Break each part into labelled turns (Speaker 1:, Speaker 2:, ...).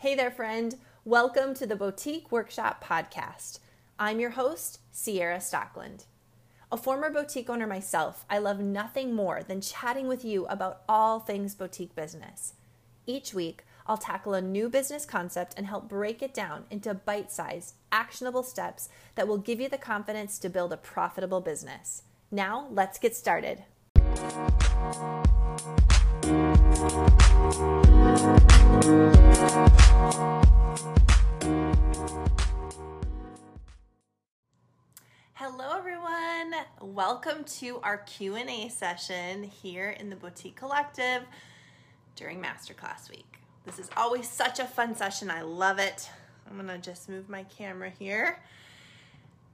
Speaker 1: Hey there, friend. Welcome to the Boutique Workshop Podcast. I'm your host, Ciara Stockeland. A former boutique owner myself, I love nothing more than chatting with you about all things boutique business. Each week, I'll tackle a new business concept and help break it down into bite sized, actionable steps that will give you the confidence to build a profitable business. Now, let's get started. Hello everyone. Welcome to our Q&A session here in the Boutique Collective during masterclass week. This is always such a fun session. I love it. I'm going to just move my camera here.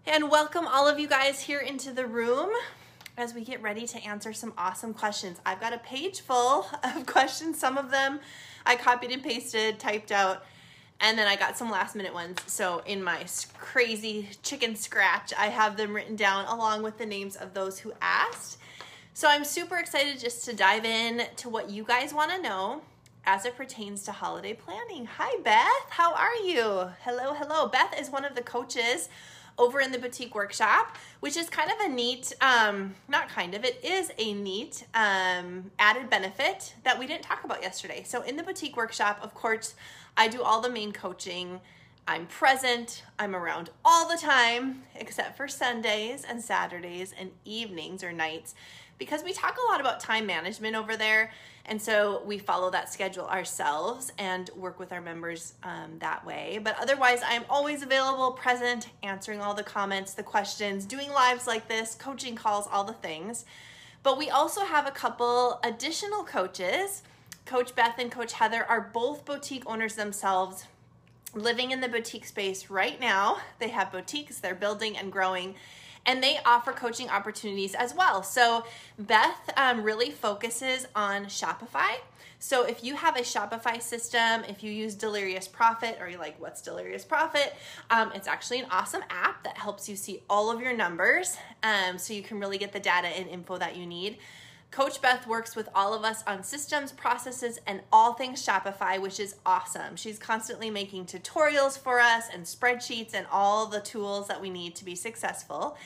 Speaker 1: And welcome all of you guys here into the room as we get ready to answer some awesome questions. I've got a page full of questions. Some of them I copied and pasted, typed out, and then I got some last minute ones. So in my crazy chicken scratch, I have them written down along with the names of those who asked. So I'm super excited just to dive in to what you guys want to know as it pertains to holiday planning. Hi, Beth. How are you? Hello, hello. Beth is one of the coaches over in the boutique workshop, which is kind of a neat, um, not kind of, it is a neat um, added benefit that we didn't talk about yesterday. So in the boutique workshop, of course, I do all the main coaching. I'm present, I'm around all the time, except for Sundays and Saturdays and evenings or nights because we talk a lot about time management over there. And so we follow that schedule ourselves and work with our members um, that way. But otherwise, I'm always available, present, answering all the comments, the questions, doing lives like this, coaching calls, all the things. But we also have a couple additional coaches. Coach Beth and Coach Heather are both boutique owners themselves, living in the boutique space right now. They have boutiques, they're building and growing and they offer coaching opportunities as well. So Beth um, really focuses on Shopify. So if you have a Shopify system, if you use Delirious Profit or you're like, what's Delirious Profit? Um, it's actually an awesome app that helps you see all of your numbers um, so you can really get the data and info that you need. Coach Beth works with all of us on systems, processes, and all things Shopify, which is awesome. She's constantly making tutorials for us and spreadsheets and all the tools that we need to be successful.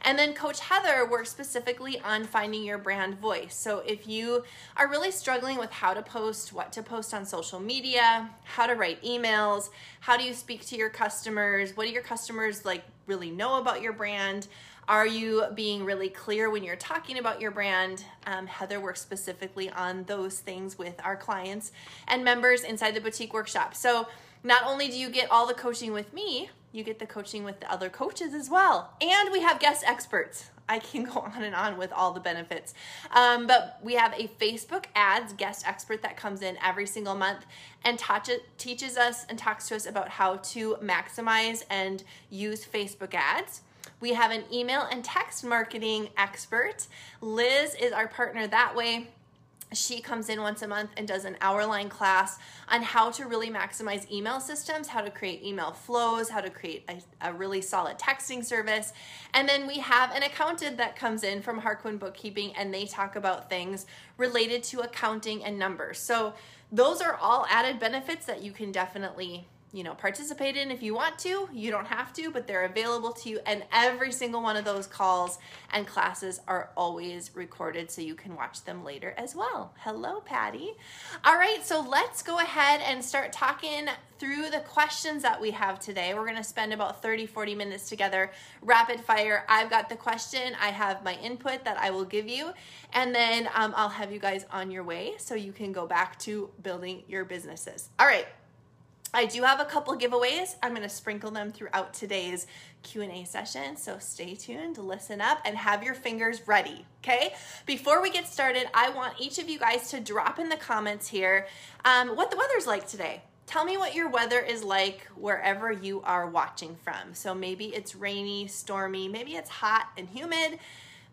Speaker 1: And then Coach Heather works specifically on finding your brand voice. So if you are really struggling with how to post, what to post on social media, how to write emails, how do you speak to your customers, what do your customers like really know about your brand? Are you being really clear when you're talking about your brand? Um, Heather works specifically on those things with our clients and members inside the boutique workshop. So, not only do you get all the coaching with me, you get the coaching with the other coaches as well. And we have guest experts. I can go on and on with all the benefits. Um, but we have a Facebook ads guest expert that comes in every single month and touch, teaches us and talks to us about how to maximize and use Facebook ads. We have an email and text marketing expert. Liz is our partner that way she comes in once a month and does an hour line class on how to really maximize email systems, how to create email flows, how to create a, a, really solid texting service. And then we have an accountant that comes in from Harquin Bookkeeping and they talk about things related to accounting and numbers. So those are all added benefits that you can definitely you know, participate in if you want to. You don't have to, but they're available to you. And every single one of those calls and classes are always recorded so you can watch them later as well. Hello, Patty. All right, so let's go ahead and start talking through the questions that we have today. We're gonna spend about 30, 40 minutes together, rapid fire. I've got the question, I have my input that I will give you, and then um, I'll have you guys on your way so you can go back to building your businesses. All right. I do have a couple giveaways. I'm going to sprinkle them throughout today's Q&A session, so stay tuned, listen up, and have your fingers ready, okay? Before we get started, I want each of you guys to drop in the comments here um, what the weather's like today. Tell me what your weather is like wherever you are watching from. So maybe it's rainy, stormy, maybe it's hot and humid,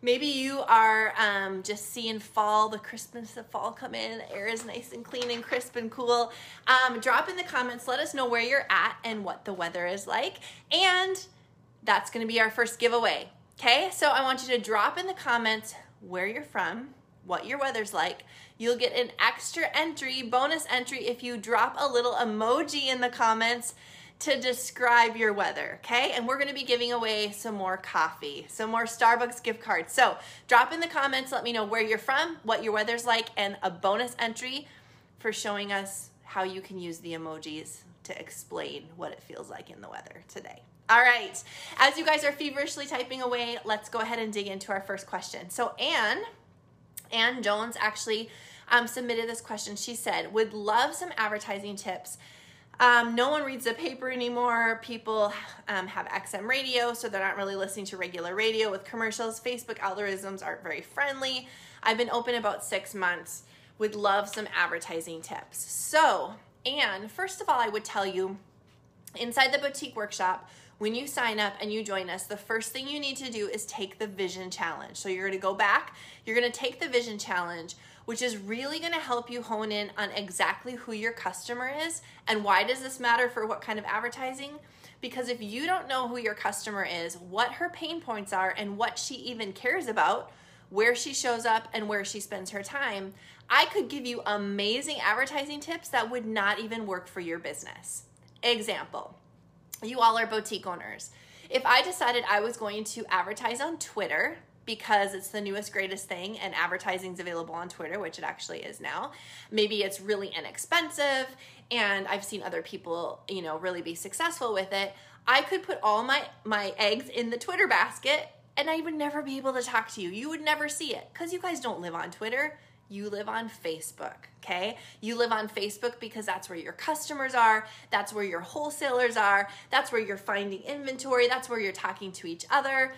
Speaker 1: Maybe you are um, just seeing fall, the crispness of fall come in. The air is nice and clean and crisp and cool. Um, drop in the comments. Let us know where you're at and what the weather is like. And that's going to be our first giveaway. Okay, so I want you to drop in the comments where you're from, what your weather's like. You'll get an extra entry, bonus entry, if you drop a little emoji in the comments to describe your weather, okay? And we're gonna be giving away some more coffee, some more Starbucks gift cards. So drop in the comments, let me know where you're from, what your weather's like, and a bonus entry for showing us how you can use the emojis to explain what it feels like in the weather today. All right, as you guys are feverishly typing away, let's go ahead and dig into our first question. So Anne, Anne Jones actually um, submitted this question. She said, would love some advertising tips um, no one reads the paper anymore. People um, have XM radio, so they're not really listening to regular radio with commercials. Facebook algorithms aren't very friendly. I've been open about six months. Would love some advertising tips. So, and first of all, I would tell you inside the boutique workshop, when you sign up and you join us, the first thing you need to do is take the vision challenge. So, you're gonna go back, you're gonna take the vision challenge which is really to help you hone in on exactly who your customer is and why does this matter for what kind of advertising? Because if you don't know who your customer is, what her pain points are, and what she even cares about, where she shows up and where she spends her time, I could give you amazing advertising tips that would not even work for your business. Example, you all are boutique owners. If I decided I was going to advertise on Twitter, because it's the newest, greatest thing and advertising's available on Twitter, which it actually is now. Maybe it's really inexpensive and I've seen other people, you know, really be successful with it. I could put all my my eggs in the Twitter basket and I would never be able to talk to you. You would never see it cuz you guys don't live on Twitter. You live on Facebook, okay? You live on Facebook because that's where your customers are, that's where your wholesalers are, that's where you're finding inventory, that's where you're talking to each other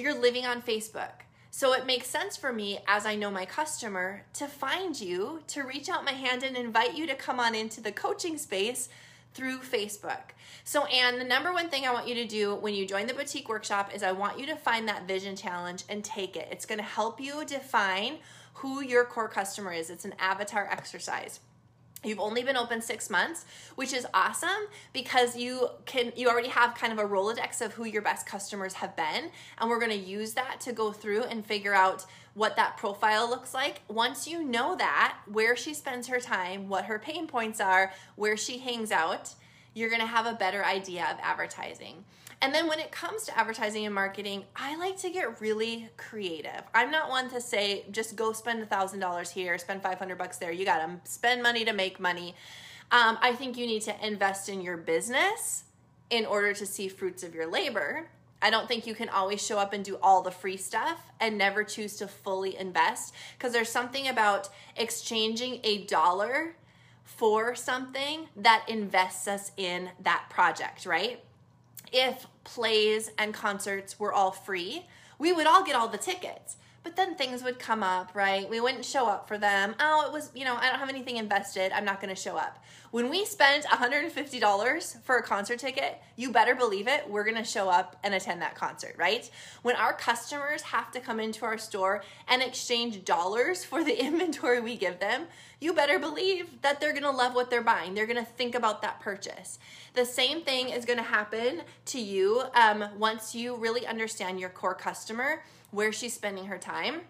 Speaker 1: you're living on Facebook. So it makes sense for me as I know my customer to find you, to reach out my hand and invite you to come on into the coaching space through Facebook. So, Anne, the number one thing I want you to do when you join the boutique workshop is I want you to find that vision challenge and take it. It's gonna help you define who your core customer is. It's an avatar exercise. You've only been open six months, which is awesome because you can you already have kind of a Rolodex of who your best customers have been. And we're gonna use that to go through and figure out what that profile looks like. Once you know that, where she spends her time, what her pain points are, where she hangs out, you're gonna have a better idea of advertising. And then when it comes to advertising and marketing, I like to get really creative. I'm not one to say just go spend a thousand dollars here, spend 500 bucks there. You got to spend money to make money. Um, I think you need to invest in your business in order to see fruits of your labor. I don't think you can always show up and do all the free stuff and never choose to fully invest because there's something about exchanging a dollar for something that invests us in that project, right? If plays and concerts were all free, we would all get all the tickets. But then things would come up, right? We wouldn't show up for them. Oh, it was, you know, I don't have anything invested. I'm not going to show up. When we spend $150 for a concert ticket, you better believe it, we're going to show up and attend that concert, right? When our customers have to come into our store and exchange dollars for the inventory we give them, you better believe that they're going to love what they're buying. They're going to think about that purchase. The same thing is going to happen to you um, once you really understand your core customer where she's spending her time.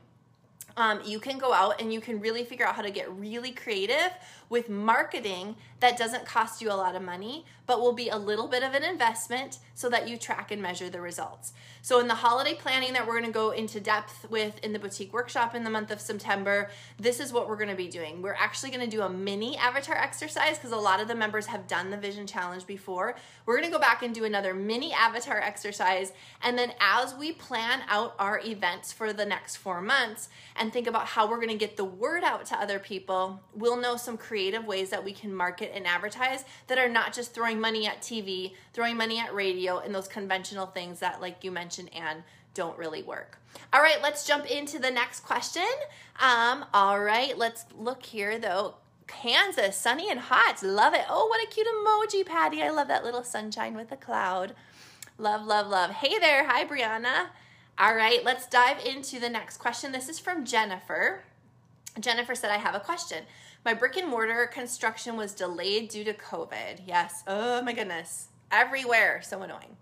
Speaker 1: Um, you can go out and you can really figure out how to get really creative with marketing that doesn't cost you a lot of money, but will be a little bit of an investment so that you track and measure the results. So, in the holiday planning that we're gonna go into depth with in the boutique workshop in the month of September, this is what we're gonna be doing. We're actually gonna do a mini avatar exercise because a lot of the members have done the vision challenge before. We're gonna go back and do another mini avatar exercise. And then, as we plan out our events for the next four months and think about how we're gonna get the word out to other people, we'll know some creative ways that we can market and advertise that are not just throwing money at TV, throwing money at radio, and those conventional things that, like you mentioned, and don't really work. All right, let's jump into the next question. Um, all right, let's look here though. Kansas, sunny and hot. Love it. Oh, what a cute emoji, Patty. I love that little sunshine with a cloud. Love, love, love. Hey there. Hi, Brianna. All right, let's dive into the next question. This is from Jennifer. Jennifer said, I have a question. My brick and mortar construction was delayed due to COVID. Yes. Oh my goodness. Everywhere. So annoying.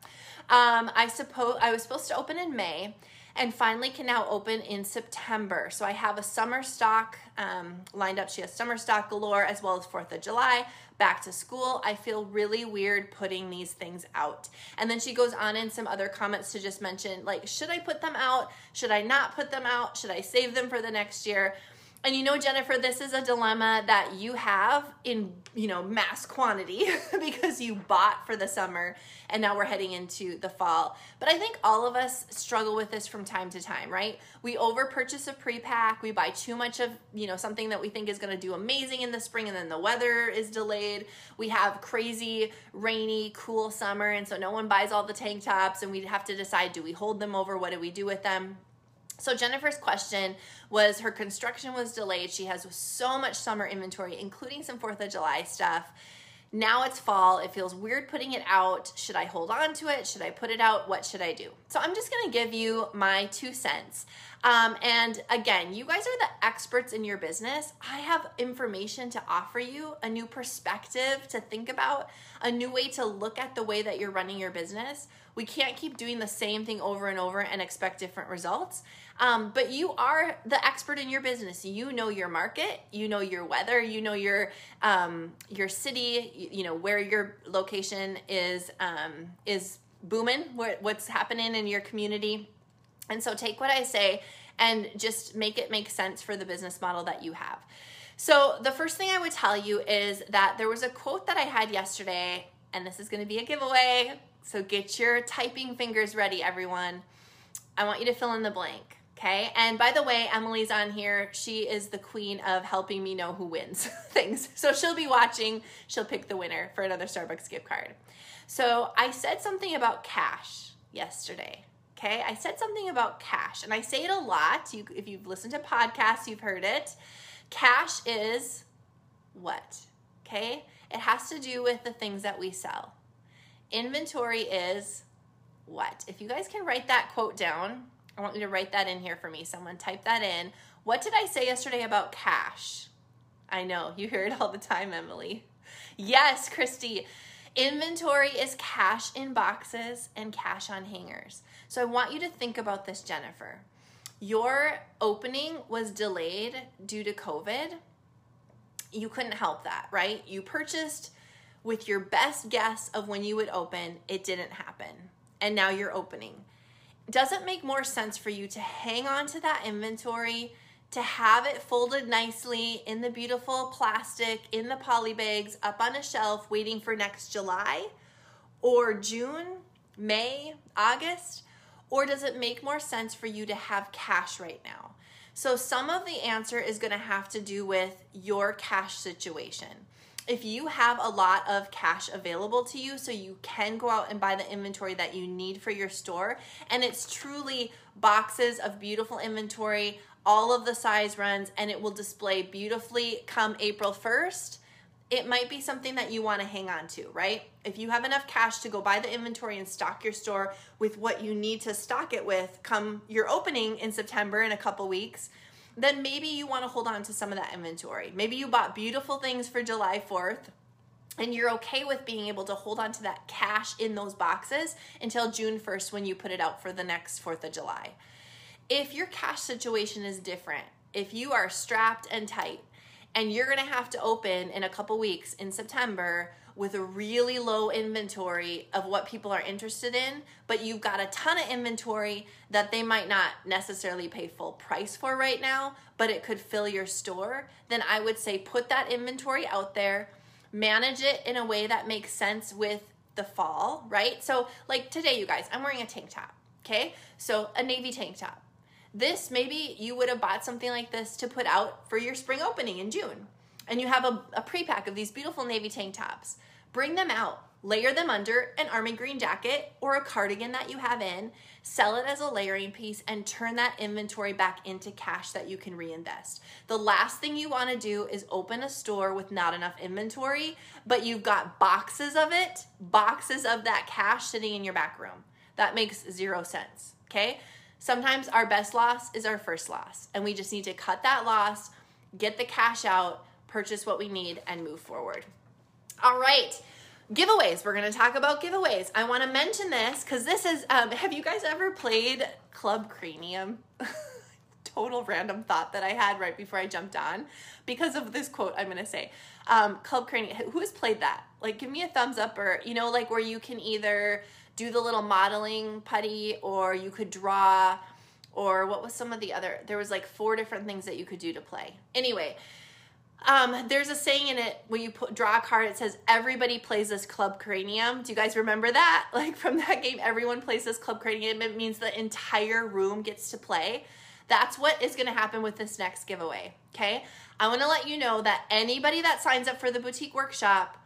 Speaker 1: Um, I suppose I was supposed to open in May, and finally can now open in September. So I have a summer stock um, lined up. She has summer stock galore as well as 4th of July, back to school. I feel really weird putting these things out. And then she goes on in some other comments to just mention, like, should I put them out? Should I not put them out? Should I save them for the next year? And you know, Jennifer, this is a dilemma that you have in, you know, mass quantity because you bought for the summer and now we're heading into the fall. But I think all of us struggle with this from time to time, right? We over purchase a pre-pack, we buy too much of, you know, something that we think is going to do amazing in the spring and then the weather is delayed. We have crazy rainy, cool summer and so no one buys all the tank tops and we have to decide do we hold them over, what do we do with them? So Jennifer's question was her construction was delayed. She has so much summer inventory, including some 4th of July stuff. Now it's fall. It feels weird putting it out. Should I hold on to it? Should I put it out? What should I do? So I'm just going to give you my two cents. Um, and again, you guys are the experts in your business. I have information to offer you, a new perspective to think about, a new way to look at the way that you're running your business. We can't keep doing the same thing over and over and expect different results. Um, but you are the expert in your business. You know your market, you know your weather, you know your um, your city, you, you, know where your location is um, is booming, what, what's happening in your community. And so take what I say and just make it make sense for the business model that you have. So the first thing I would tell you is that there was a quote that I had yesterday, and this is going to be a giveaway. So get your typing fingers ready, everyone. I want you to fill in the blank. Okay. And by the way, Emily's on here. She is the queen of helping me know who wins things. So she'll be watching. She'll pick the winner for another Starbucks gift card. So I said something about cash yesterday. Okay. I said something about cash and I say it a lot. You, if you've listened to podcasts, you've heard it. Cash is what? Okay. It has to do with the things that we sell. Inventory is what? If you guys can write that quote down, I want you to write that in here for me. Someone type that in. What did I say yesterday about cash? I know, you hear it all the time, Emily. Yes, Christy. Inventory is cash in boxes and cash on hangers. So I want you to think about this, Jennifer. Your opening was delayed due to COVID. You couldn't help that, right? You purchased with your best guess of when you would open, it didn't happen. And now you're opening does it make more sense for you to hang on to that inventory, to have it folded nicely in the beautiful plastic, in the poly bags, up on a shelf, waiting for next July or June, May, August? Or does it make more sense for you to have cash right now? So, some of the answer is to have to do with your cash situation if you have a lot of cash available to you so you can go out and buy the inventory that you need for your store and it's truly boxes of beautiful inventory all of the size runs and it will display beautifully come April 1st it might be something that you want to hang on to, right? If you have enough cash to go buy the inventory and stock your store with what you need to stock it with come your opening in September in a couple weeks, then maybe you want to hold on to some of that inventory. Maybe you bought beautiful things for July 4th and you're okay with being able to hold on to that cash in those boxes until June 1st when you put it out for the next 4th of July. If your cash situation is different, if you are strapped and tight and you're to have to open in a couple weeks in September with a really low inventory of what people are interested in, but you've got a ton of inventory that they might not necessarily pay full price for right now, but it could fill your store, then I would say put that inventory out there, manage it in a way that makes sense with the fall, right? So, like today, you guys, I'm wearing a tank top, okay? So, a navy tank top. This, maybe you would have bought something like this to put out for your spring opening in June. And you have a, a pre pack of these beautiful navy tank tops. Bring them out. Layer them under an army green jacket or a cardigan that you have in, sell it as a layering piece, and turn that inventory back into cash that you can reinvest. The last thing you wanna do is open a store with not enough inventory, but you've got boxes of it, boxes of that cash sitting in your back room. That makes zero sense, okay? Sometimes our best loss is our first loss, and we just need to cut that loss, get the cash out, purchase what we need, and move forward. All right. giveaways. We're going to talk about giveaways. I want to mention this because this is, um, have you guys ever played Club Cranium? Total random thought that I had right before I jumped on because of this quote I'm going to say. Um, Club Cranium, who has played that? Like, give me a thumbs up or, you know, like where you can either do the little modeling putty or you could draw or what was some of the other, there was like four different things that you could do to play. Anyway, um, there's a saying in it when you put, draw a card, it says everybody plays this club cranium. Do you guys remember that? Like from that game, everyone plays this club cranium. It means the entire room gets to play. That's what is gonna happen with this next giveaway, okay? I wanna let you know that anybody that signs up for the boutique workshop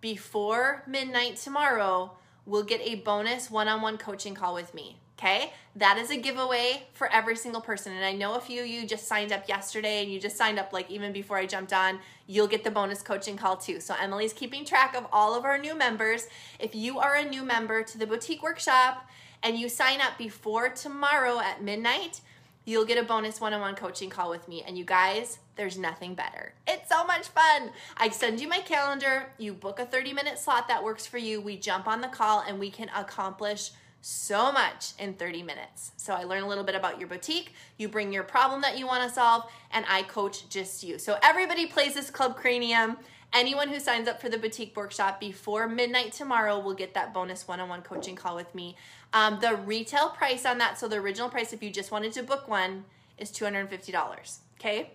Speaker 1: before midnight tomorrow will get a bonus one-on-one coaching call with me. Okay, that is a giveaway for every single person. And I know a few of you just signed up yesterday and you just signed up like even before I jumped on, you'll get the bonus coaching call too. So Emily's keeping track of all of our new members. If you are a new member to the boutique workshop and you sign up before tomorrow at midnight, you'll get a bonus one on one coaching call with me. And you guys, there's nothing better. It's so much fun. I send you my calendar, you book a 30 minute slot that works for you. We jump on the call and we can accomplish so much in 30 minutes. So I learn a little bit about your boutique, you bring your problem that you want to solve, and I coach just you. So everybody plays this Club Cranium. Anyone who signs up for the boutique workshop before midnight tomorrow will get that bonus one on one coaching call with me. Um, the retail price on that, so the original price, if you just wanted to book one, is $250. Okay?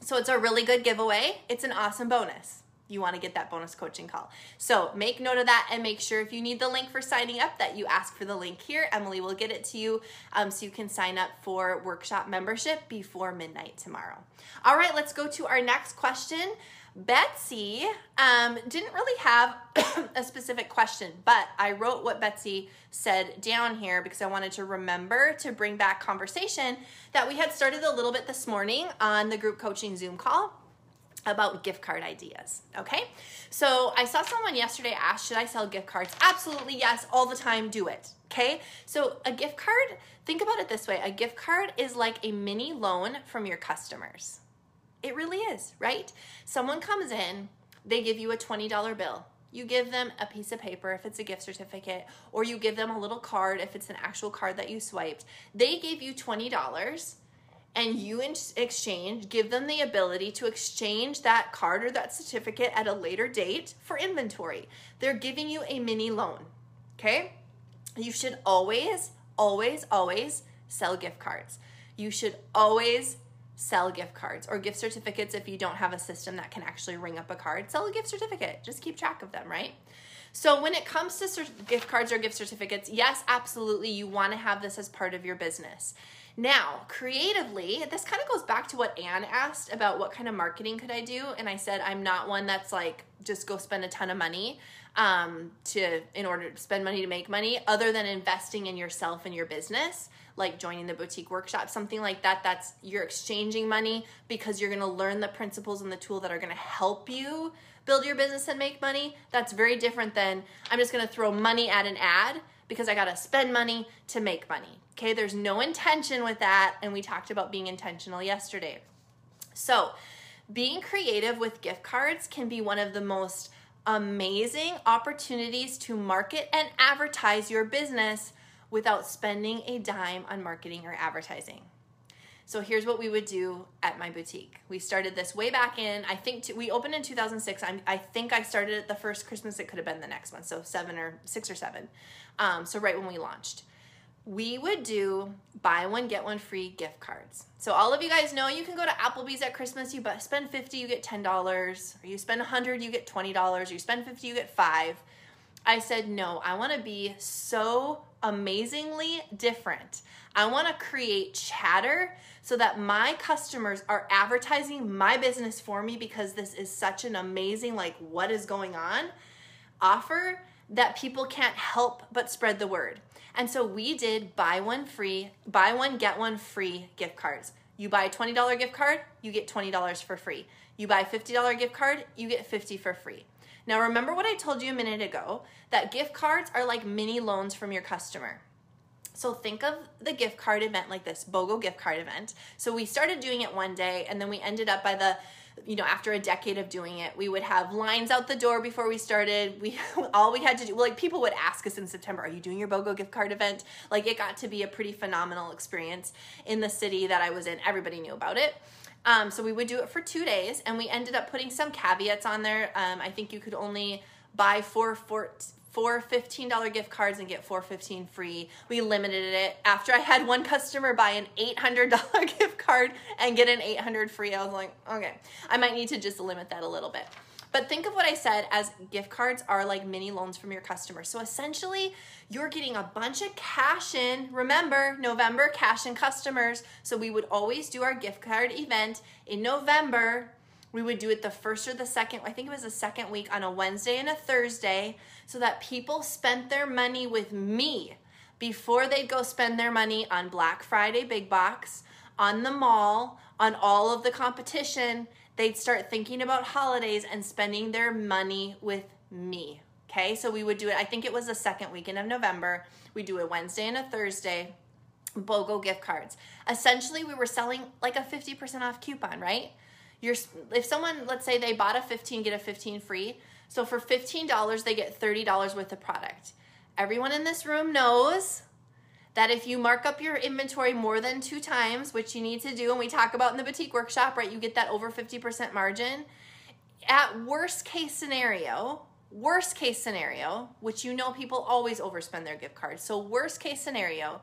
Speaker 1: So it's a really good giveaway. It's an awesome bonus you want to get that bonus coaching call. So make note of that and make sure if you need the link for signing up that you ask for the link here. Emily will get it to you um, so you can sign up for workshop membership before midnight tomorrow. All right, let's go to our next question. Betsy um, didn't really have a specific question, but I wrote what Betsy said down here because I wanted to remember to bring back conversation that we had started a little bit this morning on the group coaching Zoom call about gift card ideas. Okay. So I saw someone yesterday ask, should I sell gift cards? Absolutely yes, all the time, do it. Okay. So a gift card, think about it this way a gift card is like a mini loan from your customers. It really is, right? Someone comes in, they give you a $20 bill. You give them a piece of paper if it's a gift certificate, or you give them a little card if it's an actual card that you swiped. They gave you $20 and you in exchange give them the ability to exchange that card or that certificate at a later date for inventory. They're giving you a mini loan. Okay? You should always, always, always sell gift cards. You should always sell gift cards or gift certificates if you don't have a system that can actually ring up a card. Sell a gift certificate. Just keep track of them, right? So when it comes to gift cards or gift certificates, yes, absolutely, you want to have this as part of your business. Now, creatively, this kind of goes back to what Anne asked about what kind of marketing could I do, and I said I'm not one that's like just go spend a ton of money um, to in order to spend money to make money, other than investing in yourself and your business, like joining the boutique workshop, something like that. That's you're exchanging money because you're going to learn the principles and the tool that are going to help you build your business and make money. That's very different than I'm just going to throw money at an ad because I got to spend money to make money. Okay, there's no intention with that, and we talked about being intentional yesterday. So, being creative with gift cards can be one of the most amazing opportunities to market and advertise your business without spending a dime on marketing or advertising. So here's what we would do at my boutique. We started this way back in, I think to, we opened in 2006. I'm, i think I started it the first Christmas. It could have been the next one. So seven or six or seven. Um, so right when we launched we would do buy one get one free gift cards. So all of you guys know you can go to Applebee's at Christmas, you spend 50, you get $10, or you spend 100, you get $20, or you spend 50, you get 5. I said, "No, I want to be so amazingly different. I want to create chatter so that my customers are advertising my business for me because this is such an amazing like what is going on offer that people can't help but spread the word. And so we did buy one free, buy one, get one free gift cards. You buy a $20 gift card, you get $20 for free. You buy a $50 gift card, you get 50 for free. Now remember what I told you a minute ago, that gift cards are like mini loans from your customer. So think of the gift card event like this, BOGO gift card event. So we started doing it one day and then we ended up by the you know, after a decade of doing it, we would have lines out the door before we started. We all we had to do, like people would ask us in September, "Are you doing your BOGO gift card event?" Like it got to be a pretty phenomenal experience in the city that I was in. Everybody knew about it. Um, so we would do it for two days, and we ended up putting some caveats on there. Um, I think you could only buy four, four, four $15 gift cards and get four 15 free. We limited it. After I had one customer buy an $800 gift card and get an 800 free, I was like, okay, I might need to just limit that a little bit. But think of what I said as gift cards are like mini loans from your customers. So essentially, you're getting a bunch of cash in. Remember, November cash in customers. So we would always do our gift card event in November. We would do it the first or the second, I think it was the second week on a Wednesday and a Thursday, so that people spent their money with me before they'd go spend their money on Black Friday Big Box, on the mall, on all of the competition they'd start thinking about holidays and spending their money with me. Okay, so we would do it, I think it was the second weekend of November. We do a Wednesday and a Thursday. BOGO gift cards. Essentially, we were selling like a 50% off coupon, right? You're, if someone, let's say they bought a 15, get a 15 free. So for $15, they get $30 worth of product. Everyone in this room knows that if you mark up your inventory more than two times, which you need to do, and we talk about in the boutique workshop, right? You get that over 50% margin. At worst case scenario, worst case scenario, which you know people always overspend their gift cards. So, worst case scenario,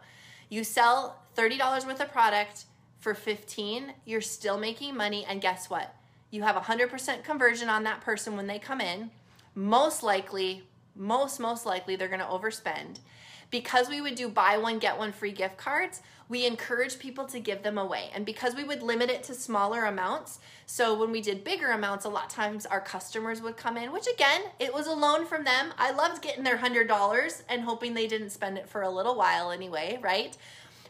Speaker 1: you sell $30 worth of product for 15, you're still making money, and guess what? You have 100% conversion on that person when they come in. Most likely, most, most likely, they're gonna overspend because we would do buy one, get one free gift cards, we encourage people to give them away. And because we would limit it to smaller amounts, so when we did bigger amounts, a lot of times our customers would come in, which again, it was a loan from them. I loved getting their $100 and hoping they didn't spend it for a little while anyway, right?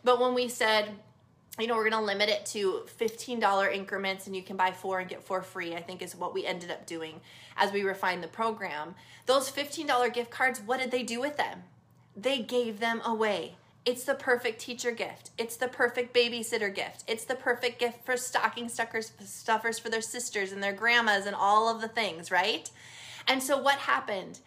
Speaker 1: But when we said, you know, we're going to limit it to $15 increments and you can buy four and get four free, I think is what we ended up doing as we refined the program. Those $15 gift cards, what did they do with them? They gave them away. It's the perfect teacher gift. It's the perfect babysitter gift. It's the perfect gift for stocking stuckers, stuffers for their sisters and their grandmas and all of the things, right? And so what happened?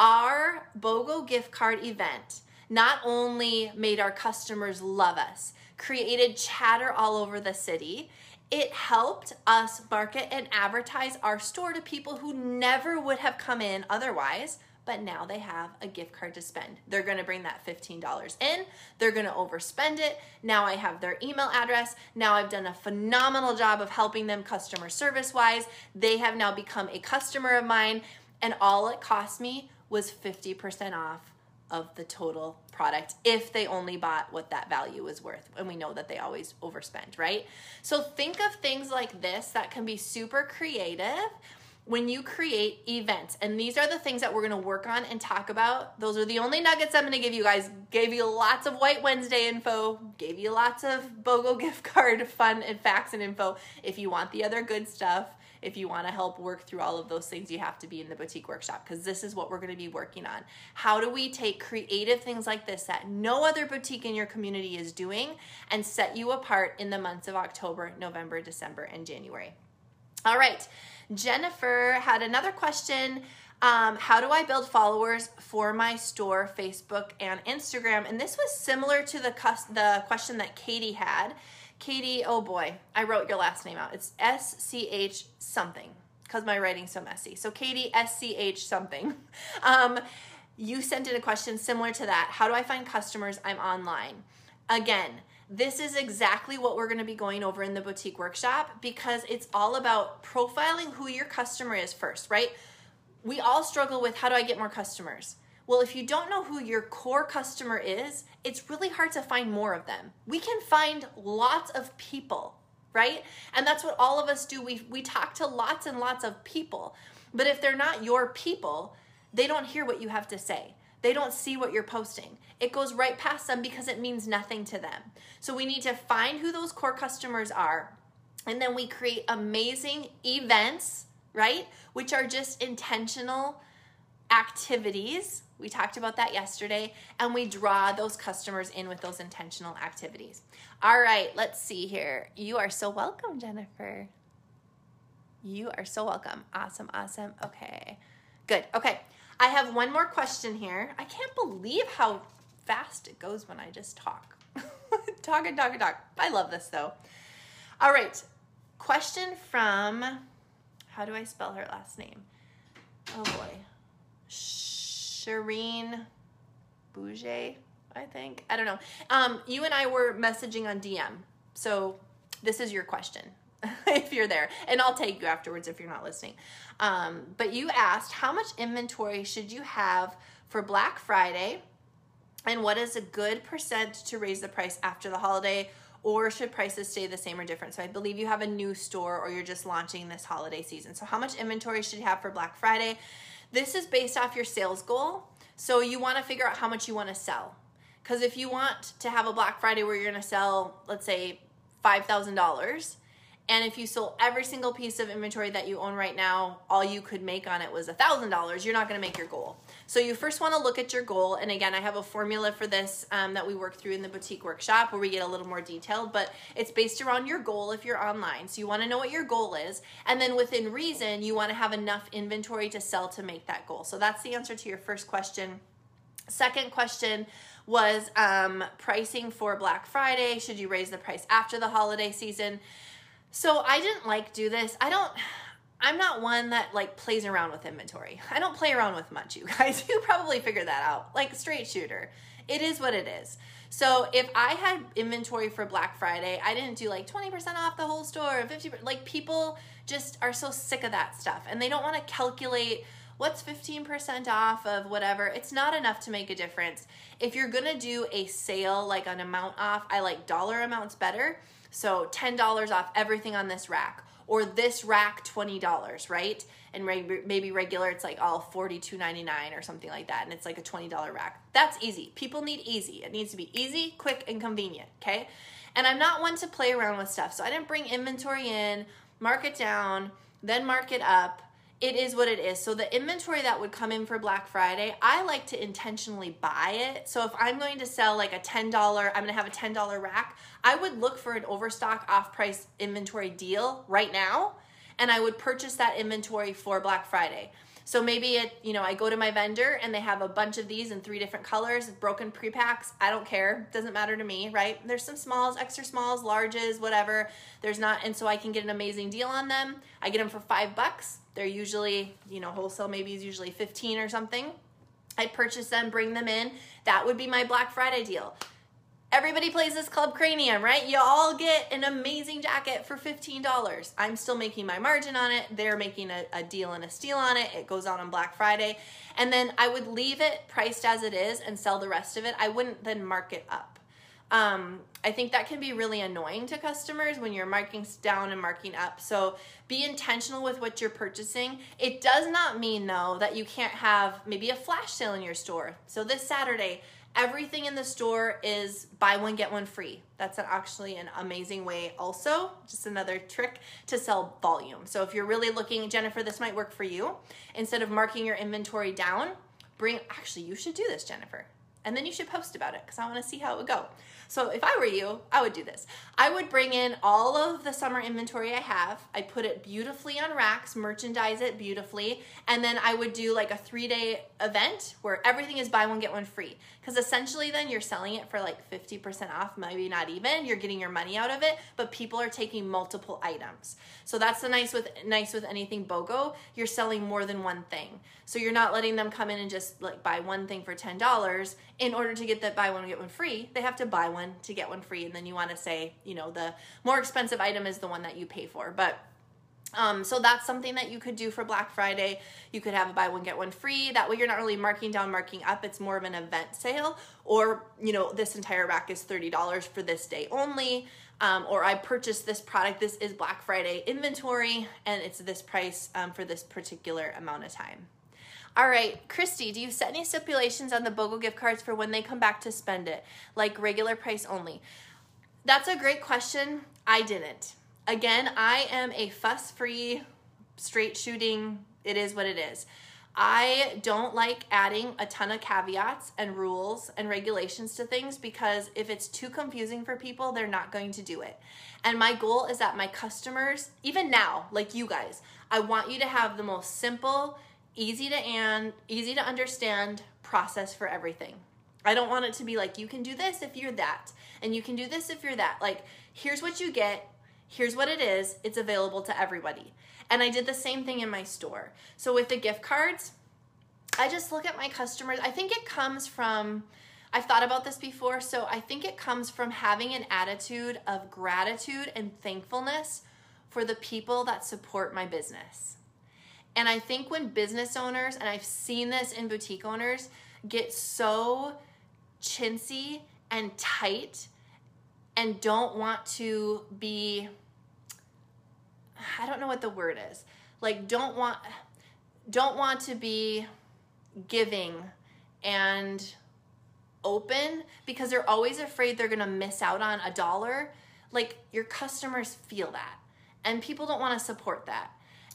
Speaker 1: Our BOGO gift card event not only made our customers love us, created chatter all over the city, it helped us market and advertise our store to people who never would have come in otherwise but now they have a gift card to spend. They're gonna bring that $15 in, they're gonna overspend it. Now I have their email address. Now I've done a phenomenal job of helping them customer service wise. They have now become a customer of mine, and all it cost me was 50% off of the total product if they only bought what that value was worth. And we know that they always overspend, right? So think of things like this that can be super creative when you create events, and these are the things that we're gonna work on and talk about. Those are the only nuggets I'm gonna give you guys. Gave you lots of White Wednesday info, gave you lots of BOGO gift card fun and facts and info. If you want the other good stuff, if you want to help work through all of those things, you have to be in the boutique workshop because this is what we're going to be working on. How do we take creative things like this that no other boutique in your community is doing and set you apart in the months of October, November, December, and January? All right. Jennifer had another question. Um, how do I build followers for my store, Facebook and Instagram? And this was similar to the the question that Katie had. Katie, oh boy, I wrote your last name out. It's S C H something because my writing's so messy. So Katie S C H something. Um, you sent in a question similar to that. How do I find customers? I'm online. Again, this is exactly what we're going to be going over in the boutique workshop because it's all about profiling who your customer is first, right? We all struggle with how do I get more customers? Well, if you don't know who your core customer is, it's really hard to find more of them. We can find lots of people, right? And that's what all of us do. We, we talk to lots and lots of people. But if they're not your people, they don't hear what you have to say. They don't see what you're posting. It goes right past them because it means nothing to them. So we need to find who those core customers are. And then we create amazing events, right? Which are just intentional activities. We talked about that yesterday. And we draw those customers in with those intentional activities. All right, let's see here. You are so welcome, Jennifer. You are so welcome. Awesome, awesome. Okay, good. Okay, I have one more question here. I can't believe how fast it goes when I just talk. talk and talk and talk. I love this though. All right, question from, how do I spell her last name? Oh boy. Shireen Bouget, I think. I don't know. Um, you and I were messaging on DM. So this is your question if you're there. And I'll take you afterwards if you're not listening. Um, but you asked how much inventory should you have for Black Friday? And what is a good percent to raise the price after the holiday? Or should prices stay the same or different? So I believe you have a new store or you're just launching this holiday season. So how much inventory should you have for Black Friday? This is based off your sales goal. So you want to figure out how much you want to sell. Because if you want to have a Black Friday where you're going to sell, let's say, $5,000, and if you sold every single piece of inventory that you own right now, all you could make on it was $1,000, you're not to make your goal. So you first want to look at your goal. And again, I have a formula for this um, that we work through in the boutique workshop where we get a little more detailed, but it's based around your goal if you're online. So you want to know what your goal is. And then within reason, you want to have enough inventory to sell to make that goal. So that's the answer to your first question. Second question was um, pricing for Black Friday. Should you raise the price after the holiday season? So I didn't like do this. I don't I'm not one that like plays around with inventory. I don't play around with much, you guys. You probably figured that out. Like straight shooter. It is what it is. So if I had inventory for Black Friday, I didn't do like 20% off the whole store, 50 like people just are so sick of that stuff and they don't want to calculate what's 15% off of whatever. It's not enough to make a difference. If you're going to do a sale like an amount off, I like dollar amounts better so $10 off everything on this rack or this rack $20, right? And maybe regular it's like all $42.99 or something like that and it's like a $20 rack. That's easy. People need easy. It needs to be easy, quick and convenient, okay? And I'm not one to play around with stuff. So I didn't bring inventory in, mark it down, then mark it up it is what it is. So the inventory that would come in for Black Friday, I like to intentionally buy it. So if I'm going to sell like a $10, I'm going to have a $10 rack, I would look for an overstock off-price inventory deal right now and I would purchase that inventory for Black Friday. So maybe it, you know, I go to my vendor and they have a bunch of these in three different colors, broken pre-packs. I don't care. Doesn't matter to me, right? There's some smalls, extra smalls, larges, whatever. There's not, and so I can get an amazing deal on them. I get them for five bucks they're usually, you know, wholesale maybe is usually 15 or something. I purchase them, bring them in. That would be my Black Friday deal. Everybody plays this Club Cranium, right? You all get an amazing jacket for $15. I'm still making my margin on it. They're making a, a, deal and a steal on it. It goes out on Black Friday. And then I would leave it priced as it is and sell the rest of it. I wouldn't then mark it up. Um, I think that can be really annoying to customers when you're marking down and marking up. So be intentional with what you're purchasing. It does not mean though that you can't have maybe a flash sale in your store. So this Saturday, everything in the store is buy one get one free. That's an, actually an amazing way also, just another trick to sell volume. So if you're really looking, Jennifer, this might work for you. Instead of marking your inventory down, bring actually you should do this, Jennifer. And then you should post about it because I want to see how it would go. So if I were you, I would do this. I would bring in all of the summer inventory I have. I put it beautifully on racks, merchandise it beautifully, and then I would do like a three day event where everything is buy one, get one free. Because essentially then you're selling it for like 50% off, maybe not even. You're getting your money out of it, but people are taking multiple items. So that's the nice with nice with anything BOGO. You're selling more than one thing. So you're not letting them come in and just like buy one thing for $10 in order to get that buy one, get one free. They have to buy one one to get one free and then you want to say you know the more expensive item is the one that you pay for but um, so that's something that you could do for Black Friday. You could have a buy one get one free. That way you're not really marking down, marking up. It's more of an event sale. Or you know this entire rack is thirty dollars for this day only. Um, or I purchased this product. This is Black Friday inventory, and it's this price um, for this particular amount of time. All right, Christy, do you set any stipulations on the BOGO gift cards for when they come back to spend it, like regular price only? That's a great question. I didn't. Again, I am a fuss free, straight shooting, it is what it is. I don't like adding a ton of caveats and rules and regulations to things because if it's too confusing for people, they're not going to do it. And my goal is that my customers, even now, like you guys, I want you to have the most simple, easy to and easy to understand process for everything. I don't want it to be like you can do this if you're that and you can do this if you're that. Like here's what you get, here's what it is, it's available to everybody. And I did the same thing in my store. So with the gift cards, I just look at my customers. I think it comes from I've thought about this before, so I think it comes from having an attitude of gratitude and thankfulness for the people that support my business. And I think when business owners, and I've seen this in boutique owners, get so chintzy and tight and don't want to be, I don't know what the word is, like don't want, don't want to be giving and open because they're always afraid they're gonna miss out on a dollar. Like your customers feel that, and people don't wanna support that.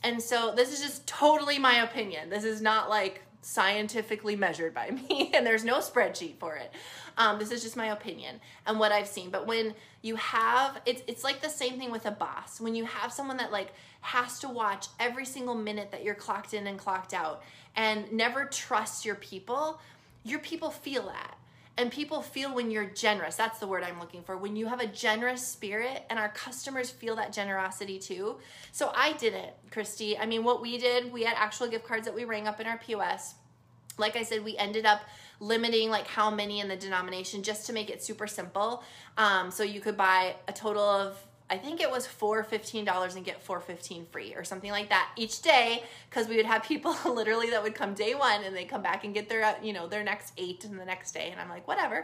Speaker 1: And so this is just totally my opinion. This is not like scientifically measured by me, and there's no spreadsheet for it. Um, this is just my opinion and what I've seen. But when you have, it's it's like the same thing with a boss. When you have someone that like has to watch every single minute that you're clocked in and clocked out, and never trust your people, your people feel that. And people feel when you're generous. That's the word I'm looking for. When you have a generous spirit, and our customers feel that generosity too. So I did it, Christy. I mean, what we did, we had actual gift cards that we rang up in our POS. Like I said, we ended up limiting like how many in the denomination just to make it super simple. Um, so you could buy a total of I think it was four fifteen dollars and get four fifteen free or something like that each day because we would have people literally that would come day one and they come back and get their uh, you know their next eight and the next day and I'm like whatever,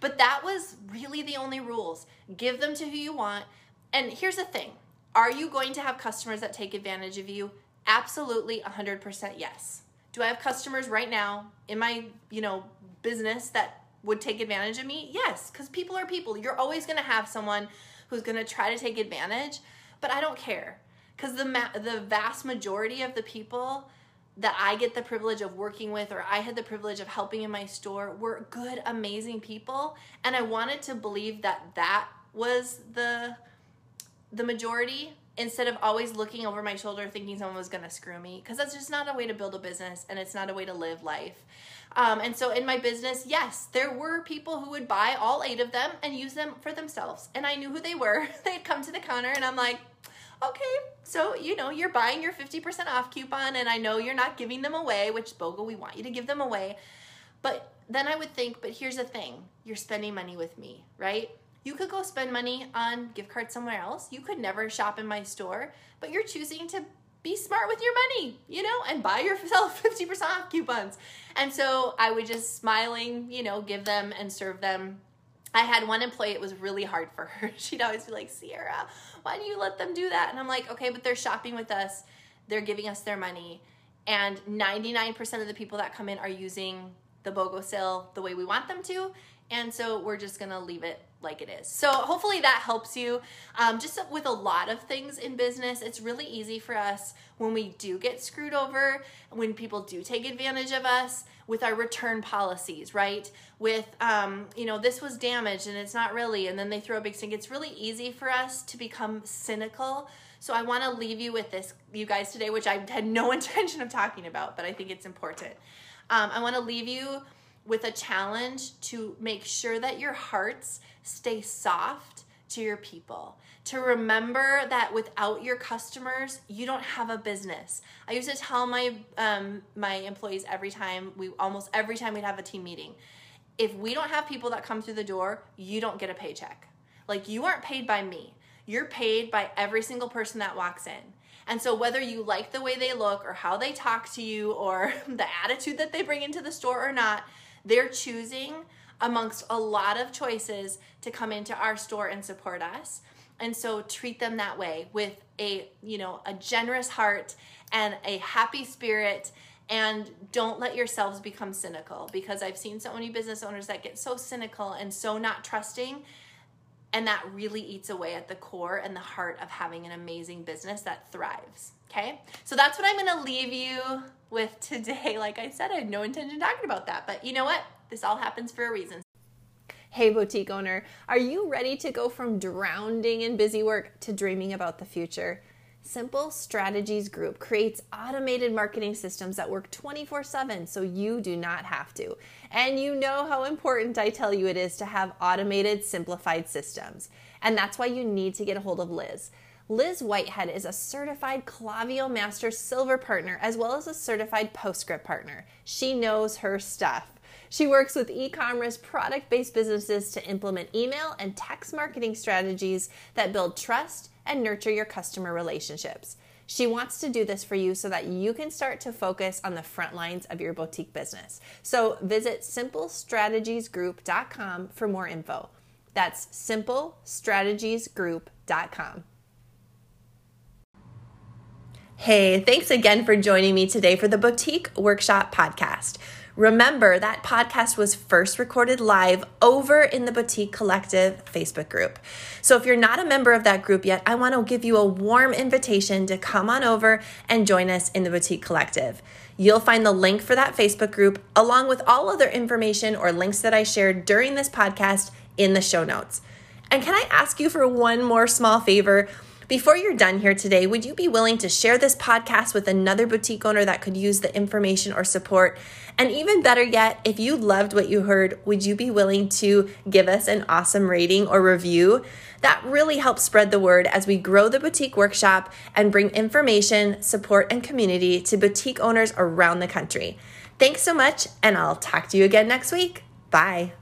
Speaker 1: but that was really the only rules. Give them to who you want. And here's the thing: Are you going to have customers that take advantage of you? Absolutely, hundred percent yes. Do I have customers right now in my you know business that would take advantage of me? Yes, because people are people. You're always going to have someone who's going to try to take advantage, but I don't care. Because the ma- the vast majority of the people that I get the privilege of working with or I had the privilege of helping in my store were good amazing people and I wanted to believe that that was the the majority instead of always looking over my shoulder thinking someone was going to screw me because that's just not a way to build a business and it's not a way to live life um, and so in my business, yes, there were people who would buy all eight of them and use them for themselves. And I knew who they were. They'd come to the counter and I'm like, okay, so you know, you're buying your 50% off coupon and I know you're not giving them away, which BOGO, we want you to give them away. But then I would think, but here's the thing you're spending money with me, right? You could go spend money on gift cards somewhere else. You could never shop in my store, but you're choosing to be smart with your money, you know, and buy yourself 50% off coupons. And so I would just smiling, you know, give them and serve them. I had one employee, it was really hard for her. She'd always be like, Ciara, why do you let them do that? And I'm like, okay, but they're shopping with us, they're giving us their money. And 99% of the people that come in are using the BOGO sale the way we want them to. And so we're just gonna leave it like it is. So hopefully that helps you. Um, just with a lot of things in business, it's really easy for us when we do get screwed over, when people do take advantage of us with our return policies, right? With, um, you know, this was damaged and it's not really, and then they throw a big stink. It's really easy for us to become cynical. So I want to leave you with this, you guys, today, which I had no intention of talking about, but I think it's important. Um, I want to leave you with a challenge to make sure that your hearts stay soft to your people. To remember that without your customers you don't have a business. I used to tell my um, my employees every time we almost every time we'd have a team meeting if we don't have people that come through the door you don't get a paycheck. Like you aren't paid by me. You're paid by every single person that walks in. And so whether you like the way they look or how they talk to you or the attitude that they bring into the store or not they're choosing amongst a lot of choices to come into our store and support us. And so treat them that way with a, you know, a generous heart and a happy spirit and don't let yourselves become cynical because I've seen so many business owners that get so cynical and so not trusting And that really eats away at the core and the heart of having an amazing business that thrives. Okay? So that's what I'm gonna leave you with today. Like I said, I had no intention talking about that, but you know what? This all happens for a reason. Hey, boutique owner, are you ready to go from drowning in busy work to dreaming about the future? Simple Strategies Group creates automated marketing systems that work 24 7 so you do not have to. And you know how important I tell you it is to have automated, simplified systems. And that's why you need to get a hold of Liz. Liz Whitehead is a certified Klaviyo Master Silver partner as well as a certified Postscript partner. She knows her stuff. She works with e commerce product based businesses to implement email and text marketing strategies that build trust and nurture your customer relationships. She wants to do this for you so that you can start to focus on the front lines of your boutique business. So visit simplestrategiesgroup.com for more info. That's simplestrategiesgroup.com. Hey, thanks again for joining me today for the Boutique Workshop Podcast. Remember, that podcast was first recorded live over in the Boutique Collective Facebook group. So if you're not a member of that group yet, I want to give you a warm invitation to come on over and join us in the Boutique Collective. You'll find the link for that Facebook group along with all other information or links that I shared during this podcast in the show notes. And can I ask you for one more small favor? Before you're done here today, would you be willing to share this podcast with another boutique owner that could use the information or support? And even better yet, if you loved what you heard, would you be willing to give us an awesome rating or review? That really helps spread the word as we grow the boutique workshop and bring information, support, and community to boutique owners around the country. Thanks so much, and I'll talk to you again next week. Bye.